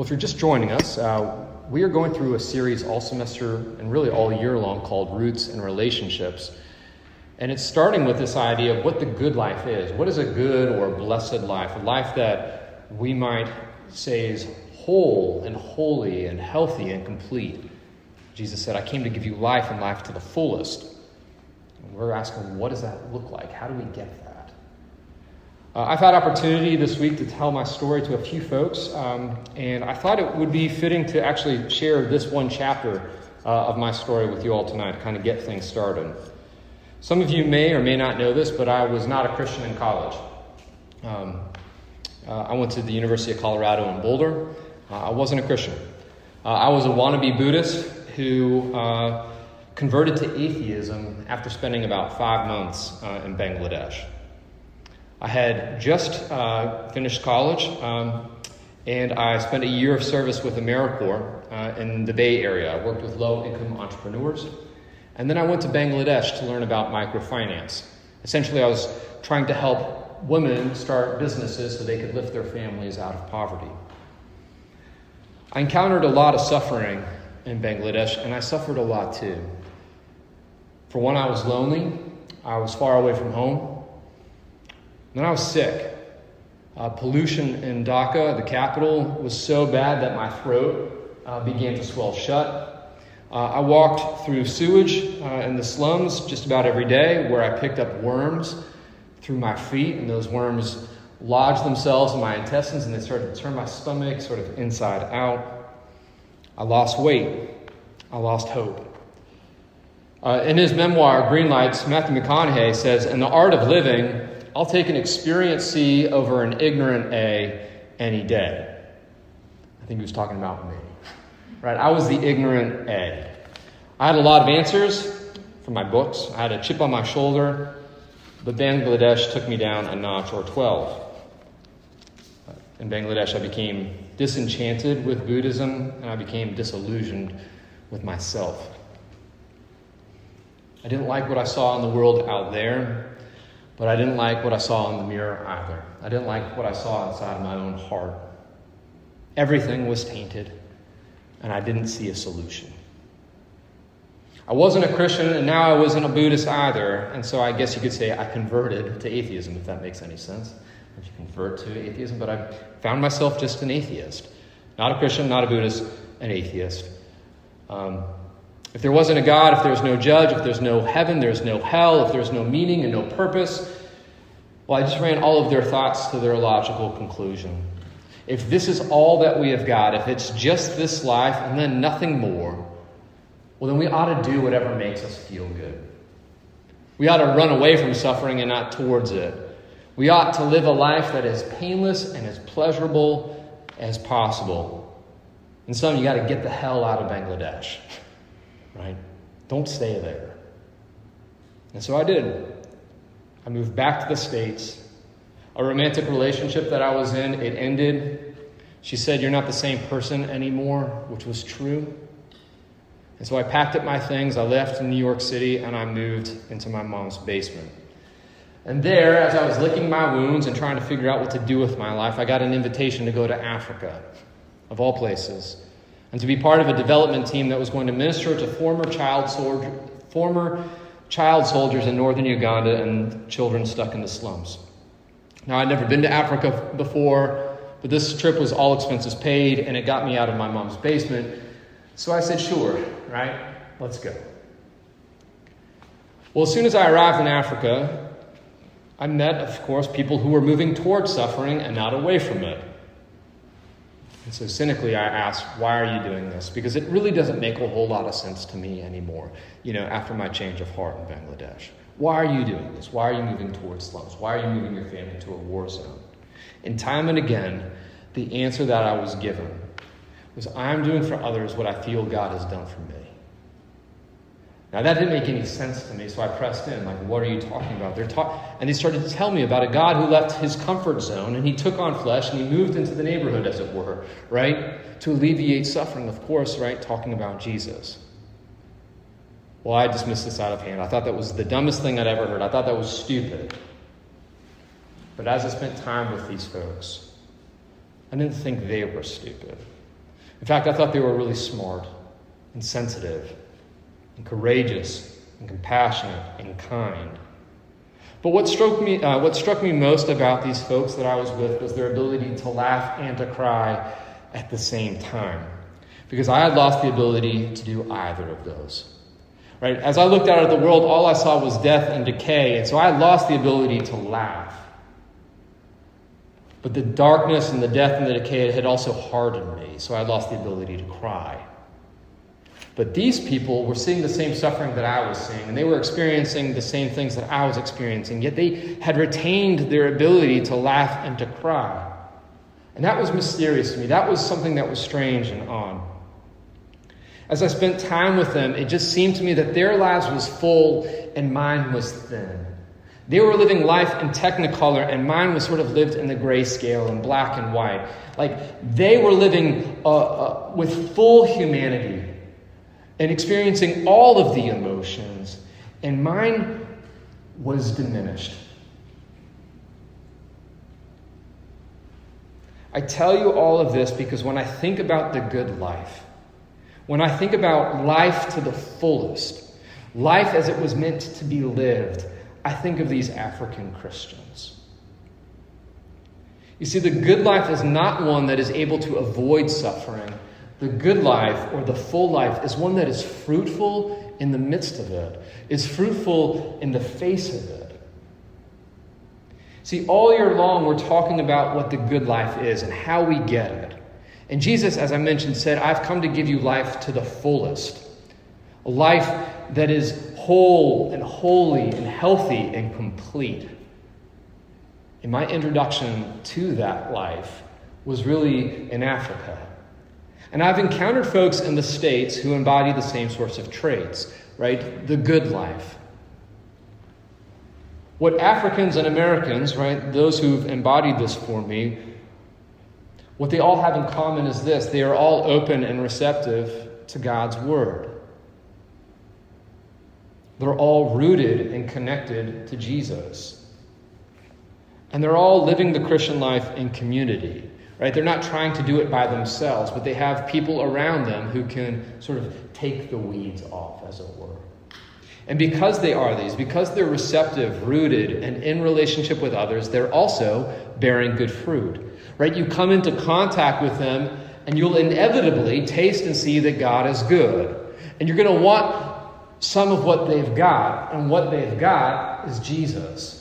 Well, if you're just joining us, uh, we are going through a series all semester and really all year long called Roots and Relationships. And it's starting with this idea of what the good life is. What is a good or blessed life? A life that we might say is whole and holy and healthy and complete. Jesus said, I came to give you life and life to the fullest. And we're asking, what does that look like? How do we get that? Uh, I've had opportunity this week to tell my story to a few folks, um, and I thought it would be fitting to actually share this one chapter uh, of my story with you all tonight to kind of get things started. Some of you may or may not know this, but I was not a Christian in college. Um, uh, I went to the University of Colorado in Boulder. Uh, I wasn't a Christian. Uh, I was a wannabe Buddhist who uh, converted to atheism after spending about five months in Bangladesh. I had just uh, finished college, um, and I spent a year of service with AmeriCorps uh, in the Bay Area. I worked with low income entrepreneurs. And then I went to Bangladesh to learn about microfinance. Essentially, I was trying to help women start businesses so they could lift their families out of poverty. I encountered a lot of suffering in Bangladesh, and I suffered a lot too. For one, I was lonely, I was far away from home. Then I was sick. Uh, pollution in Dhaka, the capital, was so bad that my throat uh, began to swell shut. Uh, I walked through sewage uh, in the slums just about every day where I picked up worms through my feet, and those worms lodged themselves in my intestines and they started to turn my stomach sort of inside out. I lost weight. I lost hope. Uh, in his memoir, Green Lights, Matthew McConaughey says, In the art of living, I'll take an experienced C over an ignorant A any day. I think he was talking about me. Right? I was the ignorant A. I had a lot of answers from my books. I had a chip on my shoulder, but Bangladesh took me down a notch or 12. In Bangladesh, I became disenchanted with Buddhism and I became disillusioned with myself. I didn't like what I saw in the world out there, but I didn't like what I saw in the mirror either. I didn't like what I saw inside of my own heart. Everything was tainted, and I didn't see a solution. I wasn't a Christian, and now I wasn't a Buddhist either, and so I guess you could say I converted to atheism, if that makes any sense. If you convert to atheism, but I found myself just an atheist. Not a Christian, not a Buddhist, an atheist. Um, if there wasn't a God, if there's no judge, if there's no heaven, there's no hell, if there's no meaning and no purpose, well, I just ran all of their thoughts to their logical conclusion. If this is all that we have got, if it's just this life and then nothing more, well, then we ought to do whatever makes us feel good. We ought to run away from suffering and not towards it. We ought to live a life that is painless and as pleasurable as possible. And some, you got to get the hell out of Bangladesh right? Don't stay there. And so I did. I moved back to the States. A romantic relationship that I was in, it ended. She said, You're not the same person anymore, which was true. And so I packed up my things, I left New York City, and I moved into my mom's basement. And there, as I was licking my wounds and trying to figure out what to do with my life, I got an invitation to go to Africa, of all places and to be part of a development team that was going to minister to former child, soldier, former child soldiers in northern Uganda and children stuck in the slums. Now, I'd never been to Africa before, but this trip was all expenses paid, and it got me out of my mom's basement. So I said, sure, right? Let's go. Well, as soon as I arrived in Africa, I met, of course, people who were moving towards suffering and not away from it. And so cynically, I ask, why are you doing this? Because it really doesn't make a whole lot of sense to me anymore, you know, after my change of heart in Bangladesh. Why are you doing this? Why are you moving towards slums? Why are you moving your family to a war zone? And time and again, the answer that I was given was, I'm doing for others what I feel God has done for me. Now, that didn't make any sense to me, so I pressed in, like, what are you talking about? They're talk- and they started to tell me about a God who left his comfort zone and he took on flesh and he moved into the neighborhood, as it were, right? To alleviate suffering, of course, right? Talking about Jesus. Well, I dismissed this out of hand. I thought that was the dumbest thing I'd ever heard. I thought that was stupid. But as I spent time with these folks, I didn't think they were stupid. In fact, I thought they were really smart and sensitive and courageous and compassionate and kind. But what struck me, uh, what struck me most about these folks that I was with was their ability to laugh and to cry at the same time. Because I had lost the ability to do either of those. Right? As I looked out at the world, all I saw was death and decay, and so I lost the ability to laugh. But the darkness and the death and the decay had also hardened me, so I lost the ability to cry. But these people were seeing the same suffering that I was seeing, and they were experiencing the same things that I was experiencing, yet they had retained their ability to laugh and to cry. And that was mysterious to me. That was something that was strange and odd. As I spent time with them, it just seemed to me that their lives was full and mine was thin. They were living life in technicolor, and mine was sort of lived in the grayscale and black and white. Like they were living uh, uh, with full humanity and experiencing all of the emotions, and mine was diminished. I tell you all of this because when I think about the good life, when I think about life to the fullest, life as it was meant to be lived, I think of these African Christians. You see, the good life is not one that is able to avoid suffering. The good life, or the full life, is one that is fruitful in the midst of it, is fruitful in the face of it. See, all year long, we're talking about what the good life is and how we get it. And Jesus, as I mentioned, said, I've come to give you life to the fullest. A life that is whole and holy and healthy and complete. And my introduction to that life was really in Africa. And I've encountered folks in the States who embody the same sorts of traits, right? The good life. What Africans and Americans, right, those who've embodied this for me, what they all have in common is this they are all open and receptive to God's Word. They're all rooted and connected to Jesus. And they're all living the Christian life in community, right? They're not trying to do it by themselves, but they have people around them who can sort of take the weeds off, as it were. And because they are these, because they're receptive, rooted, and in relationship with others, they're also bearing good fruit right? You come into contact with them, and you'll inevitably taste and see that God is good. And you're going to want some of what they've got, and what they've got is Jesus.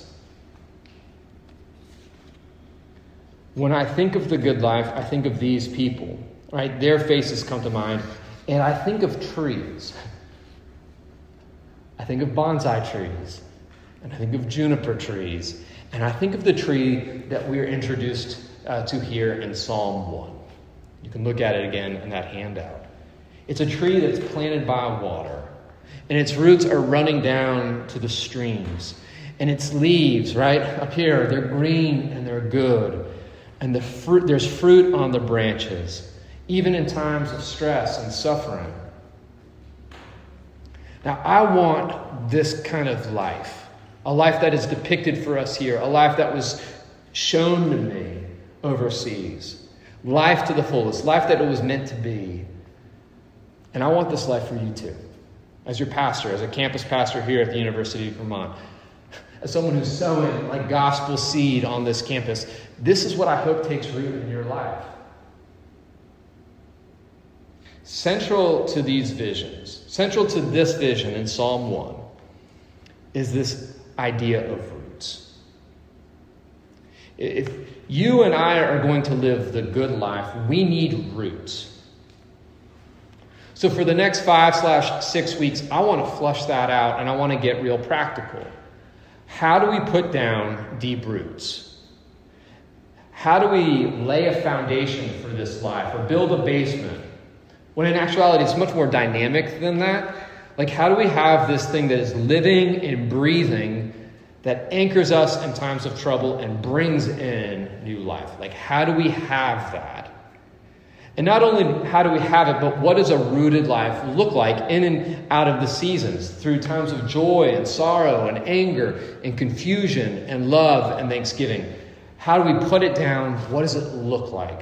When I think of the good life, I think of these people, right? Their faces come to mind, and I think of trees. I think of bonsai trees, and I think of juniper trees, and I think of the tree that we're introduced uh, to here in Psalm 1. You can look at it again in that handout. It's a tree that's planted by water, and its roots are running down to the streams. And its leaves, right up here, they're green and they're good. And the fruit, there's fruit on the branches, even in times of stress and suffering. Now, I want this kind of life a life that is depicted for us here, a life that was shown to me overseas. Life to the fullest, life that it was meant to be. And I want this life for you too. As your pastor, as a campus pastor here at the University of Vermont, as someone who's sowing like gospel seed on this campus, this is what I hope takes root in your life. Central to these visions, central to this vision in Psalm 1, is this idea of roots. If you and I are going to live the good life, we need roots. So, for the next five slash six weeks, I want to flush that out and I want to get real practical. How do we put down deep roots? How do we lay a foundation for this life or build a basement? When in actuality, it's much more dynamic than that. Like, how do we have this thing that is living and breathing that anchors us in times of trouble and brings in new life. Like, how do we have that? And not only how do we have it, but what does a rooted life look like in and out of the seasons through times of joy and sorrow and anger and confusion and love and thanksgiving? How do we put it down? What does it look like?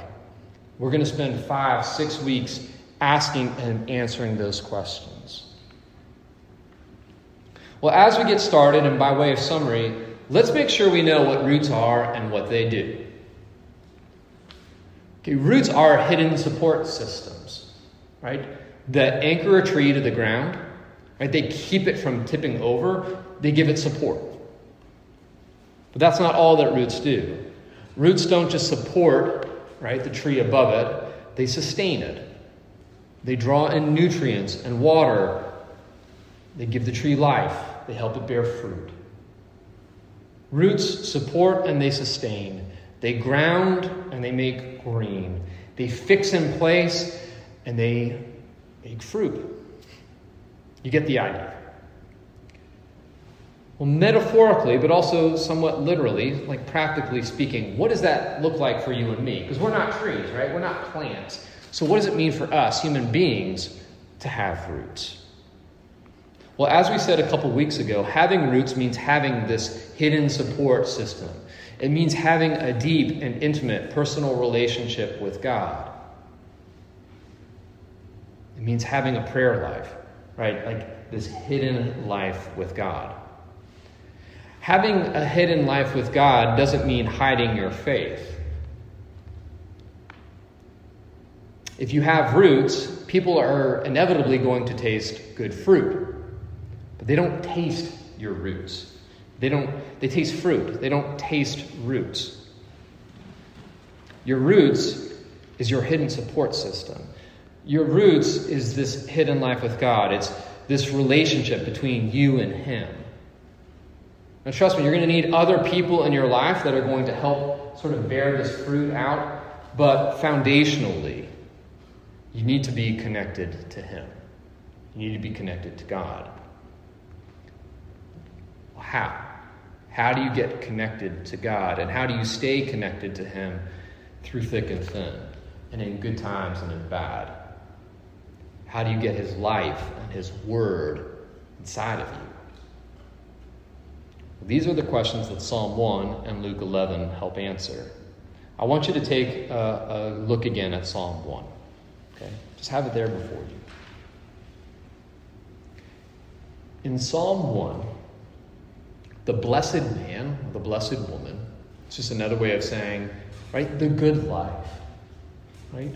We're going to spend five, six weeks asking and answering those questions. Well, as we get started, and by way of summary, let's make sure we know what roots are and what they do. Okay, roots are hidden support systems, right? That anchor a tree to the ground, right? They keep it from tipping over, they give it support. But that's not all that roots do. Roots don't just support, right, the tree above it, they sustain it. They draw in nutrients and water. They give the tree life. They help it bear fruit. Roots support and they sustain. They ground and they make green. They fix in place and they make fruit. You get the idea. Well, metaphorically, but also somewhat literally, like practically speaking, what does that look like for you and me? Because we're not trees, right? We're not plants. So, what does it mean for us, human beings, to have roots? Well, as we said a couple weeks ago, having roots means having this hidden support system. It means having a deep and intimate personal relationship with God. It means having a prayer life, right? Like this hidden life with God. Having a hidden life with God doesn't mean hiding your faith. If you have roots, people are inevitably going to taste good fruit, but they don't taste your roots. They don't they taste fruit. They don't taste roots. Your roots is your hidden support system. Your roots is this hidden life with God. It's this relationship between you and him. Now trust me, you're going to need other people in your life that are going to help sort of bear this fruit out, but foundationally, you need to be connected to him. You need to be connected to God. How? How do you get connected to God? And how do you stay connected to Him through thick and thin, and in good times and in bad? How do you get His life and His Word inside of you? These are the questions that Psalm 1 and Luke 11 help answer. I want you to take a, a look again at Psalm 1. Okay? Just have it there before you. In Psalm 1, the blessed man, the blessed woman, it's just another way of saying, right, the good life, right?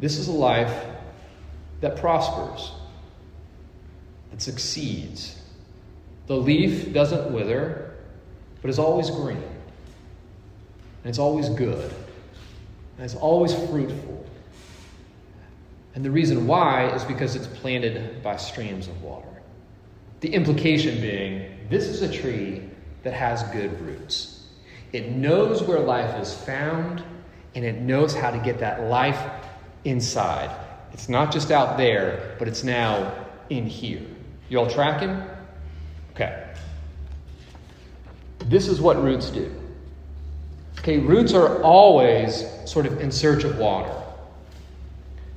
This is a life that prospers, that succeeds. The leaf doesn't wither, but is always green. And it's always good. And it's always fruitful. And the reason why is because it's planted by streams of water. The implication being this is a tree that has good roots. It knows where life is found, and it knows how to get that life inside. It's not just out there, but it's now in here. You all tracking? Okay. This is what roots do. Okay, roots are always sort of in search of water.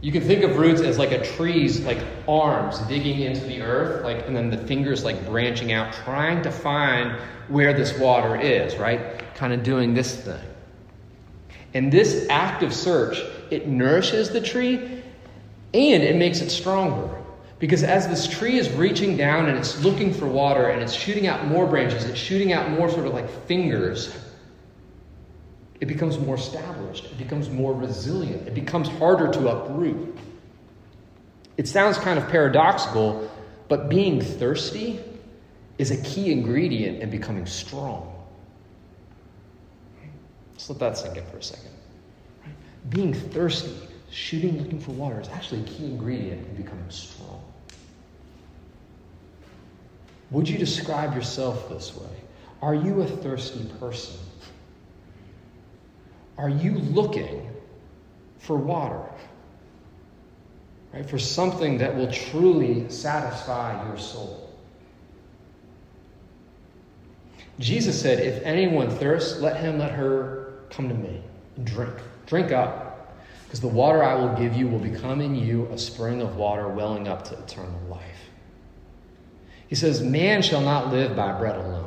You can think of roots as like a tree's like arms digging into the earth, like and then the fingers like branching out, trying to find where this water is, right? Kind of doing this thing. And this active search, it nourishes the tree and it makes it stronger. Because as this tree is reaching down and it's looking for water and it's shooting out more branches, it's shooting out more sort of like fingers it becomes more established, it becomes more resilient, it becomes harder to uproot. It sounds kind of paradoxical, but being thirsty is a key ingredient in becoming strong. Just let that sink in for a second. Being thirsty, shooting, looking for water, is actually a key ingredient in becoming strong. Would you describe yourself this way? Are you a thirsty person? Are you looking for water? Right? For something that will truly satisfy your soul. Jesus said, If anyone thirsts, let him let her come to me and drink. Drink up, because the water I will give you will become in you a spring of water welling up to eternal life. He says, Man shall not live by bread alone.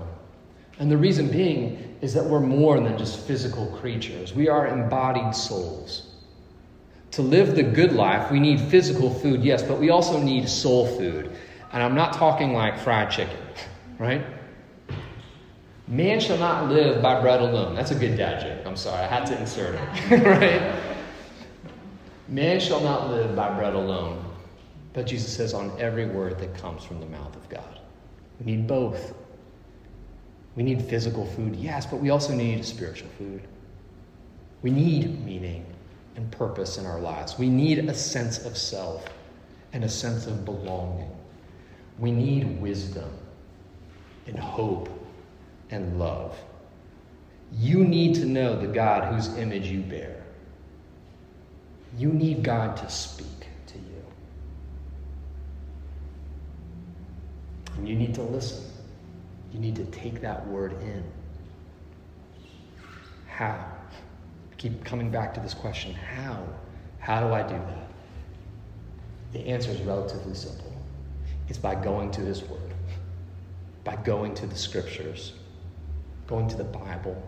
And the reason being is that we're more than just physical creatures. We are embodied souls. To live the good life, we need physical food, yes, but we also need soul food. And I'm not talking like fried chicken, right? Man shall not live by bread alone. That's a good dad joke. I'm sorry, I had to insert it, right? Man shall not live by bread alone, but Jesus says on every word that comes from the mouth of God. We need both. We need physical food, yes, but we also need spiritual food. We need meaning and purpose in our lives. We need a sense of self and a sense of belonging. We need wisdom and hope and love. You need to know the God whose image you bear. You need God to speak to you. And you need to listen. You need to take that word in. How? Keep coming back to this question how? How do I do that? The answer is relatively simple it's by going to His Word, by going to the Scriptures, going to the Bible.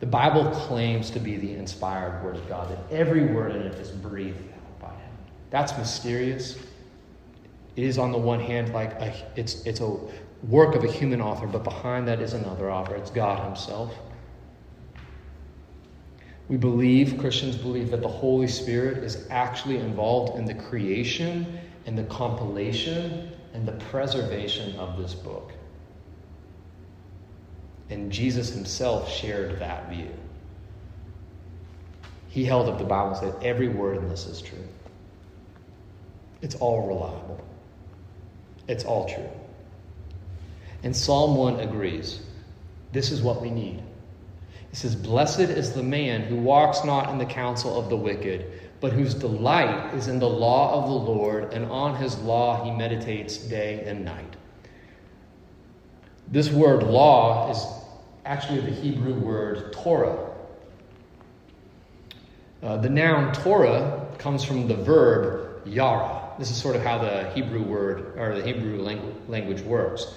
The Bible claims to be the inspired Word of God, that every word in it is breathed out by Him. That's mysterious. It is, on the one hand, like a, it's, it's a work of a human author, but behind that is another author. It's God Himself. We believe, Christians believe, that the Holy Spirit is actually involved in the creation and the compilation and the preservation of this book. And Jesus himself shared that view. He held up the Bible and said, Every word in this is true. It's all reliable, it's all true. And Psalm 1 agrees. This is what we need. It says, Blessed is the man who walks not in the counsel of the wicked, but whose delight is in the law of the Lord, and on his law he meditates day and night. This word law is actually the Hebrew word Torah. Uh, the noun Torah comes from the verb yara. This is sort of how the Hebrew word or the Hebrew language works.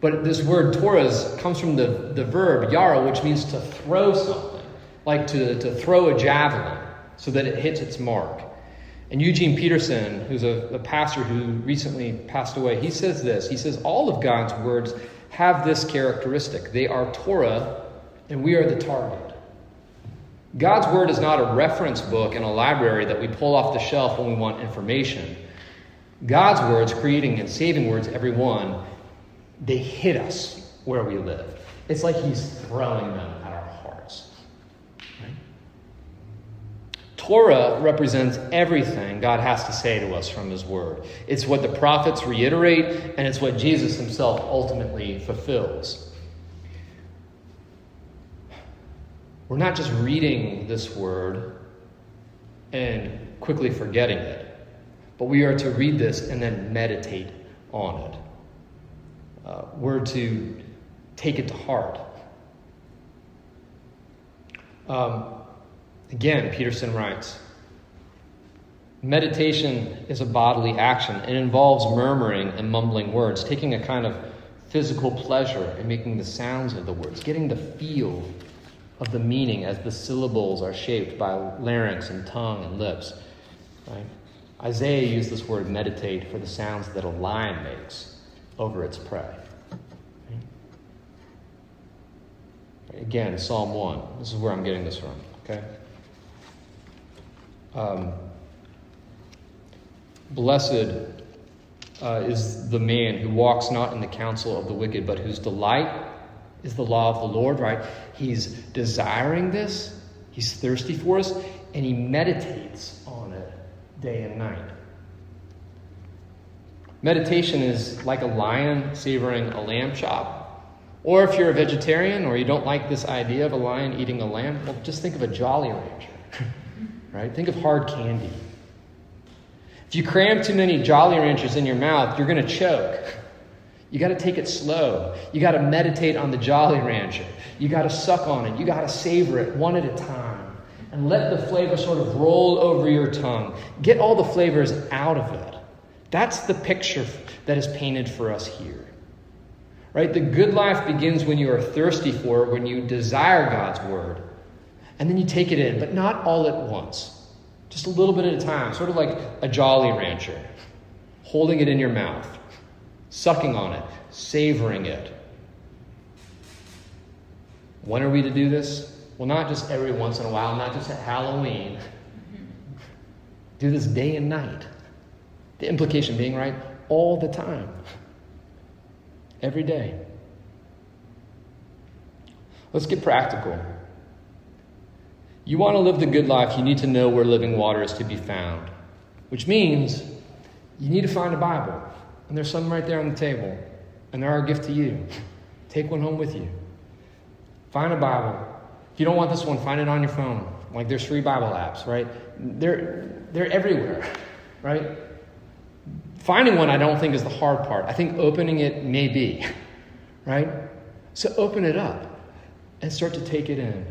But this word Torah comes from the, the verb yara, which means to throw something, like to, to throw a javelin so that it hits its mark. And Eugene Peterson, who's a, a pastor who recently passed away, he says this. He says, All of God's words have this characteristic they are Torah, and we are the target. God's Word is not a reference book in a library that we pull off the shelf when we want information. God's words, creating and saving words, every one, they hit us where we live. It's like He's throwing them at our hearts. Right? Torah represents everything God has to say to us from His Word. It's what the prophets reiterate, and it's what Jesus Himself ultimately fulfills. We're not just reading this Word and quickly forgetting it, but we are to read this and then meditate on it uh, were to take it to heart. Um, again, Peterson writes Meditation is a bodily action. It involves murmuring and mumbling words, taking a kind of physical pleasure in making the sounds of the words, getting the feel of the meaning as the syllables are shaped by larynx and tongue and lips. Right? Isaiah used this word meditate for the sounds that a lion makes over its prey. Again, Psalm 1. This is where I'm getting this from, okay? Um, Blessed uh, is the man who walks not in the counsel of the wicked, but whose delight is the law of the Lord, right? He's desiring this, he's thirsty for us, and he meditates on it day and night. Meditation is like a lion savoring a lamb chop. Or if you're a vegetarian or you don't like this idea of a lion eating a lamb, well, just think of a Jolly Rancher, right? Think of hard candy. If you cram too many Jolly Ranchers in your mouth, you're going to choke. You got to take it slow. You got to meditate on the Jolly Rancher. You got to suck on it. You got to savor it one at a time. And let the flavor sort of roll over your tongue. Get all the flavors out of it. That's the picture that is painted for us here. Right? The good life begins when you are thirsty for it, when you desire God's word. And then you take it in, but not all at once. Just a little bit at a time, sort of like a Jolly Rancher, holding it in your mouth, sucking on it, savoring it. When are we to do this? Well, not just every once in a while, not just at Halloween. Do this day and night. The implication being, right, all the time, every day. Let's get practical. You want to live the good life, you need to know where living water is to be found, which means you need to find a Bible. And there's some right there on the table, and they're our gift to you. Take one home with you. Find a Bible. If you don't want this one, find it on your phone. Like there's free Bible apps, right? They're, they're everywhere, right? Finding one, I don't think, is the hard part. I think opening it may be, right? So open it up and start to take it in.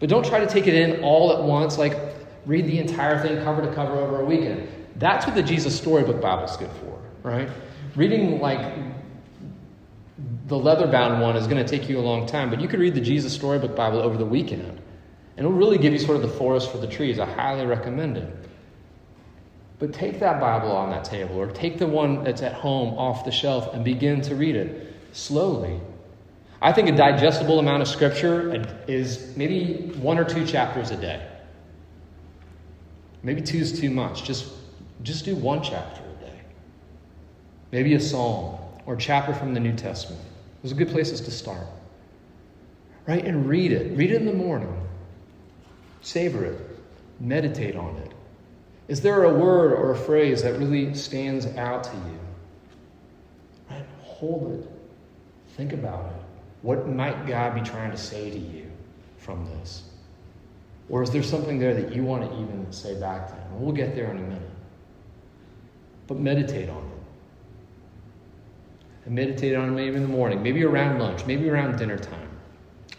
But don't try to take it in all at once, like read the entire thing cover to cover over a weekend. That's what the Jesus Storybook Bible is good for, right? Reading like the leather bound one is going to take you a long time, but you could read the Jesus Storybook Bible over the weekend. And it'll really give you sort of the forest for the trees. I highly recommend it. But take that Bible on that table, or take the one that's at home off the shelf and begin to read it slowly I think a digestible amount of scripture is maybe one or two chapters a day. Maybe two is too much. Just, just do one chapter a day. Maybe a psalm or a chapter from the New Testament. Those are good places to start. Right? And read it. Read it in the morning. Savor it. Meditate on it. Is there a word or a phrase that really stands out to you? Right? Hold it. Think about it. What might God be trying to say to you from this? Or is there something there that you want to even say back to Him? We'll get there in a minute. But meditate on it. And meditate on it maybe in the morning, maybe around lunch, maybe around dinner time.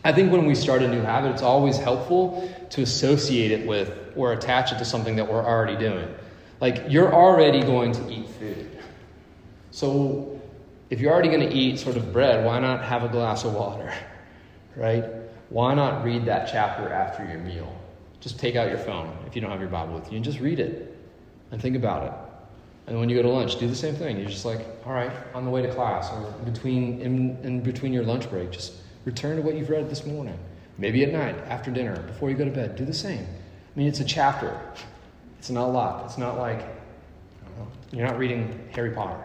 I think when we start a new habit, it's always helpful to associate it with or attach it to something that we're already doing. Like, you're already going to eat food. So, if you're already going to eat sort of bread, why not have a glass of water? Right? Why not read that chapter after your meal? Just take out your phone if you don't have your Bible with you and just read it and think about it. And when you go to lunch, do the same thing. You're just like, all right, on the way to class or between in, in between your lunch break, just return to what you've read this morning. Maybe at night, after dinner, before you go to bed, do the same. I mean, it's a chapter. It's not a lot. It's not like you're not reading Harry Potter,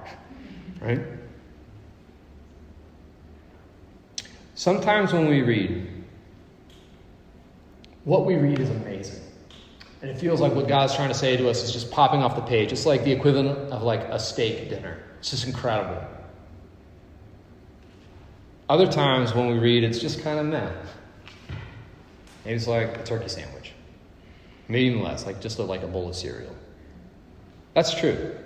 right? Sometimes when we read, what we read is amazing. And it feels like what God's trying to say to us is just popping off the page. It's like the equivalent of like a steak dinner. It's just incredible. Other times when we read, it's just kind of meh. Maybe it's like a turkey sandwich. Maybe even less, like just a, like a bowl of cereal. That's true.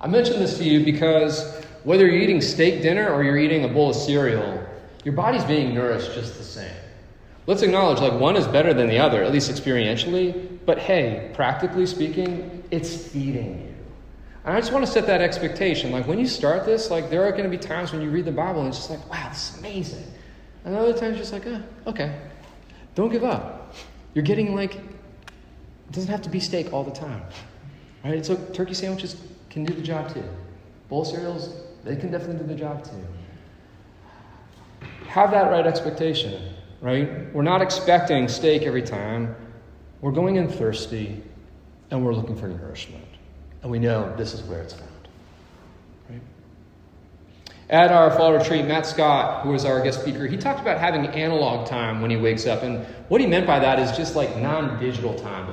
I mention this to you because whether you're eating steak dinner or you're eating a bowl of cereal, your body's being nourished just the same. Let's acknowledge like one is better than the other, at least experientially, but hey, practically speaking, it's feeding you. And I just want to set that expectation. Like when you start this, like there are going to be times when you read the Bible and it's just like, wow, this is amazing. And other times just like, oh, okay. Don't give up. You're getting like, it doesn't have to be steak all the time. Right? So turkey sandwiches can do the job too. Bowl cereals, they can definitely do the job too have that right expectation, right? We're not expecting steak every time. We're going in thirsty and we're looking for nourishment. And we know this is where it's found. Right? At our fall retreat, Matt Scott, who was our guest speaker, he talked about having analog time when he wakes up. And what he meant by that is just like non digital time.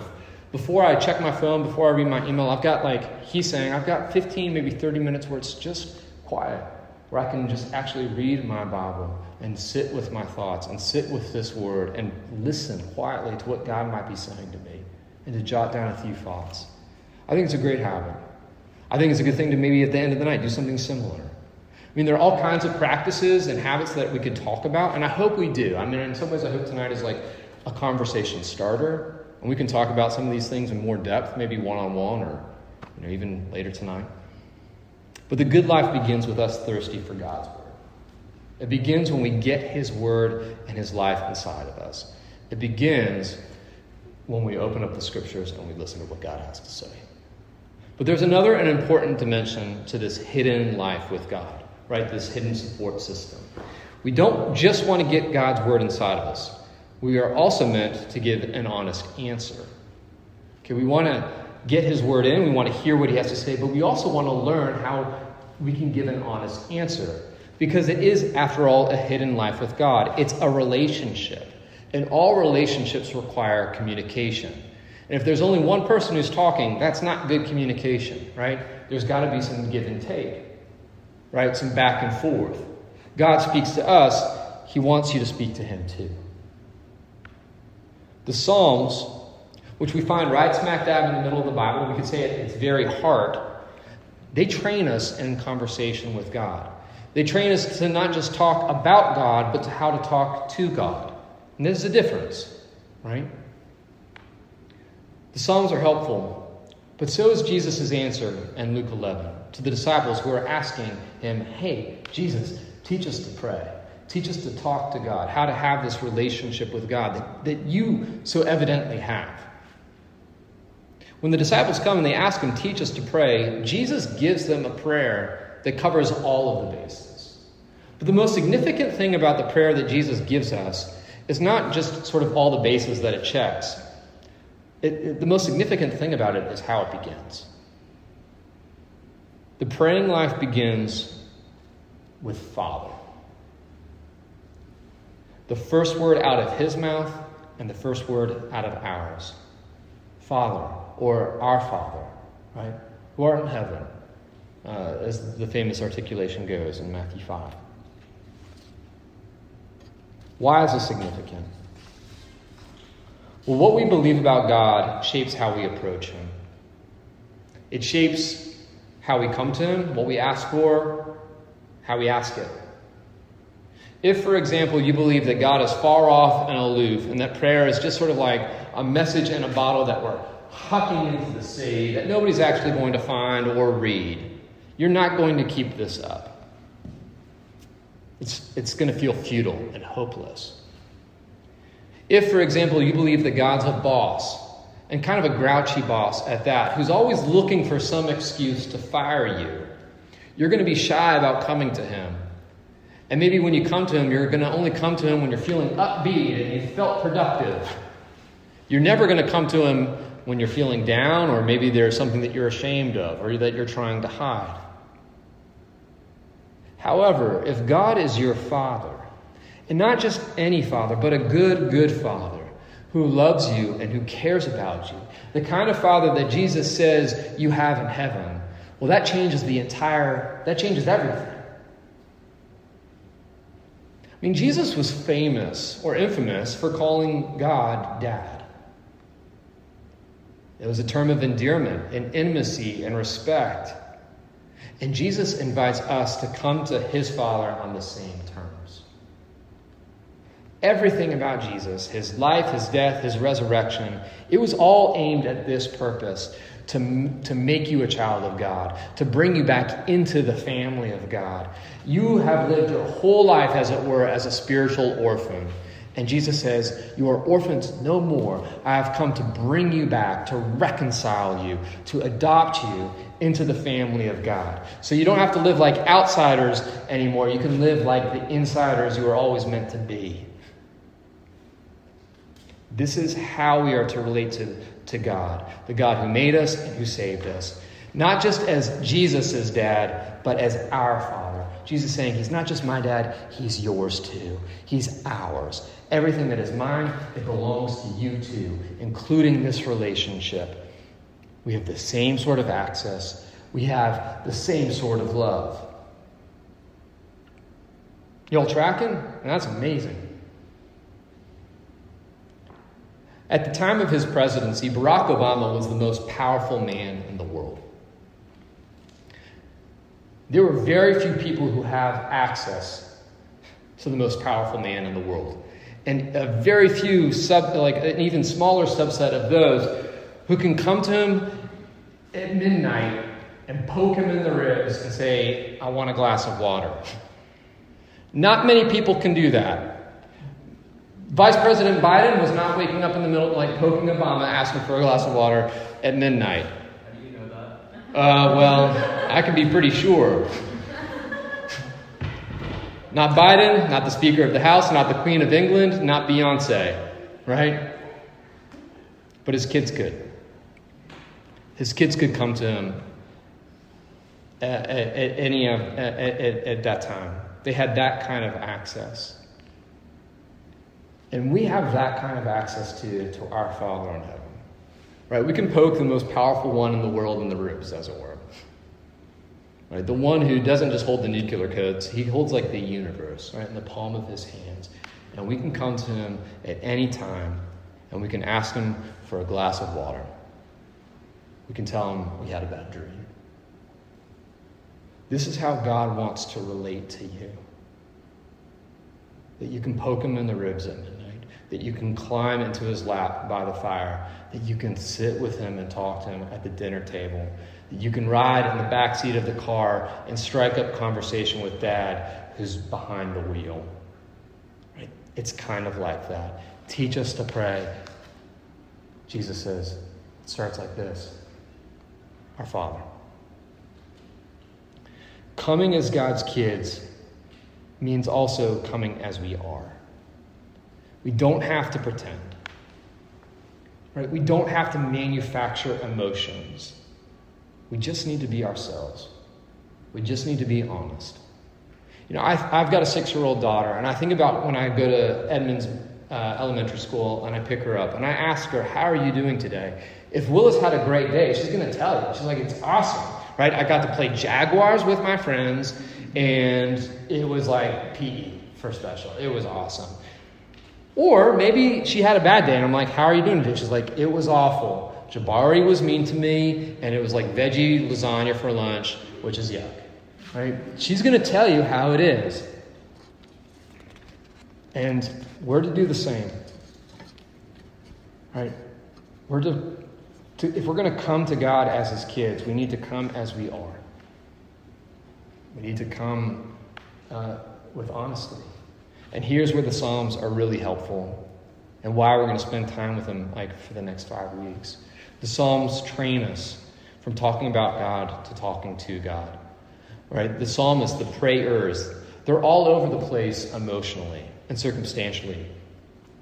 Before I check my phone, before I read my email, I've got like, he's saying, I've got 15, maybe 30 minutes where it's just quiet, where I can just actually read my Bible and sit with my thoughts and sit with this word and listen quietly to what God might be saying to me and to jot down a few thoughts. I think it's a great habit. I think it's a good thing to maybe at the end of the night do something similar. I mean, there are all kinds of practices and habits that we could talk about, and I hope we do. I mean, in some ways, I hope tonight is like a conversation starter, and we can talk about some of these things in more depth, maybe one on one or you know, even later tonight. But the good life begins with us thirsty for God's word. It begins when we get His Word and His life inside of us. It begins when we open up the scriptures and we listen to what God has to say. But there's another and important dimension to this hidden life with God, right? This hidden support system. We don't just want to get God's word inside of us. We are also meant to give an honest answer. Okay, we want to get his word in, we want to hear what he has to say, but we also want to learn how we can give an honest answer. Because it is, after all, a hidden life with God. It's a relationship. And all relationships require communication. And if there's only one person who's talking, that's not good communication, right? There's got to be some give and take, right? Some back and forth. God speaks to us, He wants you to speak to Him too. The Psalms, which we find right smack dab in the middle of the Bible, we could say at its very heart, they train us in conversation with God. They train us to not just talk about God, but to how to talk to God. And there's a difference, right? The Psalms are helpful, but so is Jesus' answer in Luke 11 to the disciples who are asking him, Hey, Jesus, teach us to pray. Teach us to talk to God, how to have this relationship with God that, that you so evidently have. When the disciples come and they ask him, Teach us to pray, Jesus gives them a prayer that covers all of the bases. But the most significant thing about the prayer that Jesus gives us is not just sort of all the bases that it checks, it, it, the most significant thing about it is how it begins. The praying life begins with Father. The first word out of his mouth and the first word out of ours. Father, or our Father, right? Who art in heaven, uh, as the famous articulation goes in Matthew 5. Why is this significant? Well, what we believe about God shapes how we approach Him. It shapes how we come to Him, what we ask for, how we ask it. If, for example, you believe that God is far off and aloof, and that prayer is just sort of like a message in a bottle that we're hucking into the sea, that nobody's actually going to find or read, you're not going to keep this up. It's, it's going to feel futile and hopeless. If, for example, you believe that God's a boss, and kind of a grouchy boss at that, who's always looking for some excuse to fire you, you're going to be shy about coming to Him. And maybe when you come to Him, you're going to only come to Him when you're feeling upbeat and you felt productive. You're never going to come to Him when you're feeling down, or maybe there's something that you're ashamed of or that you're trying to hide. However, if God is your Father, and not just any father, but a good, good father who loves you and who cares about you. The kind of father that Jesus says you have in heaven. Well, that changes the entire, that changes everything. I mean, Jesus was famous or infamous for calling God dad. It was a term of endearment and intimacy and respect. And Jesus invites us to come to his Father on the same terms. Everything about Jesus, his life, his death, his resurrection, it was all aimed at this purpose to, to make you a child of God, to bring you back into the family of God. You have lived your whole life, as it were, as a spiritual orphan. And Jesus says, You are orphans no more. I have come to bring you back, to reconcile you, to adopt you into the family of God. So you don't have to live like outsiders anymore. You can live like the insiders you were always meant to be. This is how we are to relate to, to God, the God who made us and who saved us. Not just as Jesus' dad, but as our Father. Jesus saying, He's not just my dad, He's yours too. He's ours. Everything that is mine, it belongs to you too, including this relationship. We have the same sort of access, we have the same sort of love. Y'all tracking? And that's amazing. At the time of his presidency, Barack Obama was the most powerful man in the world. There were very few people who have access to the most powerful man in the world. And a very few, sub, like an even smaller subset of those who can come to him at midnight and poke him in the ribs and say, I want a glass of water. Not many people can do that. Vice President Biden was not waking up in the middle, like poking Obama, asking for a glass of water at midnight. How do you know that? Uh, well, I can be pretty sure. Not Biden, not the Speaker of the House, not the Queen of England, not Beyonce, right? But his kids could. His kids could come to him at, at, at any of, at, at, at that time. They had that kind of access. And we have that kind of access to, to our Father in heaven. Right? We can poke the most powerful one in the world in the ribs, as it were. Right? The one who doesn't just hold the nuclear codes, he holds like the universe, right, in the palm of his hands. And we can come to him at any time and we can ask him for a glass of water. We can tell him we had a bad dream. This is how God wants to relate to you. That you can poke him in the ribs at that you can climb into his lap by the fire, that you can sit with him and talk to him at the dinner table, that you can ride in the back seat of the car and strike up conversation with dad who's behind the wheel. It's kind of like that. Teach us to pray. Jesus says, it starts like this Our Father. Coming as God's kids means also coming as we are. We don't have to pretend. Right? We don't have to manufacture emotions. We just need to be ourselves. We just need to be honest. You know, I've, I've got a six year old daughter, and I think about when I go to Edmonds uh, Elementary School and I pick her up, and I ask her, How are you doing today? If Willis had a great day, she's going to tell you. She's like, It's awesome, right? I got to play Jaguars with my friends, and it was like PE for special. It was awesome. Or maybe she had a bad day, and I'm like, How are you doing today? She's like, It was awful. Jabari was mean to me, and it was like veggie lasagna for lunch, which is yuck. Right? She's going to tell you how it is. And we're to do the same. Right? We're to, to if we're going to come to God as his kids, we need to come as we are. We need to come uh, with honesty. And here's where the Psalms are really helpful and why we're going to spend time with them like for the next five weeks. The Psalms train us from talking about God to talking to God. Right? The psalmists, the prayers, they're all over the place emotionally and circumstantially.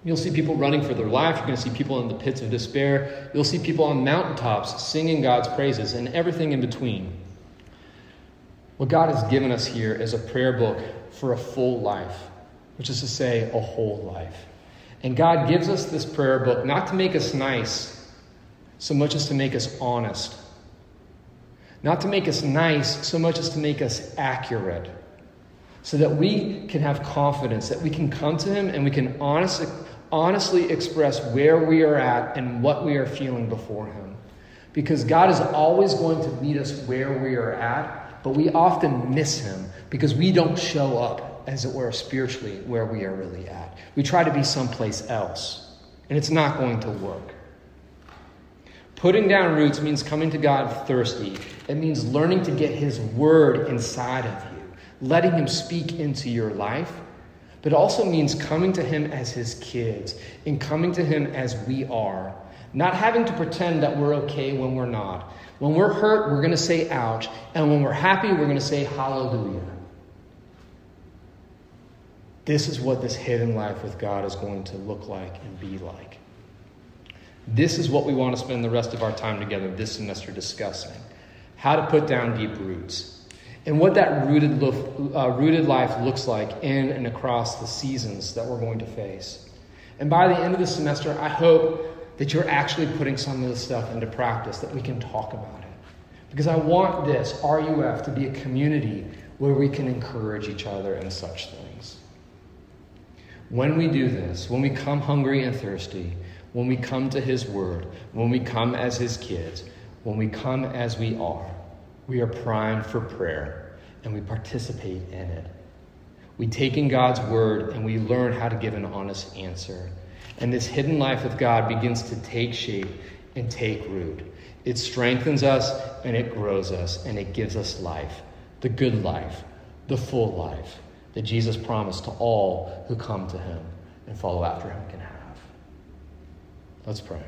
You'll see people running for their life. You're going to see people in the pits of despair. You'll see people on mountaintops singing God's praises and everything in between. What God has given us here is a prayer book for a full life, which is to say, a whole life. And God gives us this prayer book not to make us nice so much as to make us honest. Not to make us nice so much as to make us accurate. So that we can have confidence, that we can come to Him and we can honestly, honestly express where we are at and what we are feeling before Him. Because God is always going to meet us where we are at, but we often miss Him because we don't show up, as it were, spiritually where we are really at. We try to be someplace else, and it's not going to work. Putting down roots means coming to God thirsty. It means learning to get His word inside of you, letting Him speak into your life. But it also means coming to Him as His kids and coming to Him as we are. Not having to pretend that we're okay when we're not. When we're hurt, we're going to say ouch. And when we're happy, we're going to say hallelujah. This is what this hidden life with God is going to look like and be like. This is what we want to spend the rest of our time together this semester discussing how to put down deep roots and what that rooted, uh, rooted life looks like in and across the seasons that we're going to face. And by the end of the semester, I hope that you're actually putting some of this stuff into practice, that we can talk about it. Because I want this, RUF, to be a community where we can encourage each other in such things. When we do this, when we come hungry and thirsty, when we come to His Word, when we come as His kids, when we come as we are, we are primed for prayer and we participate in it. We take in God's Word and we learn how to give an honest answer. And this hidden life with God begins to take shape and take root. It strengthens us and it grows us and it gives us life the good life, the full life that Jesus promised to all who come to him and follow after him can have. Let's pray.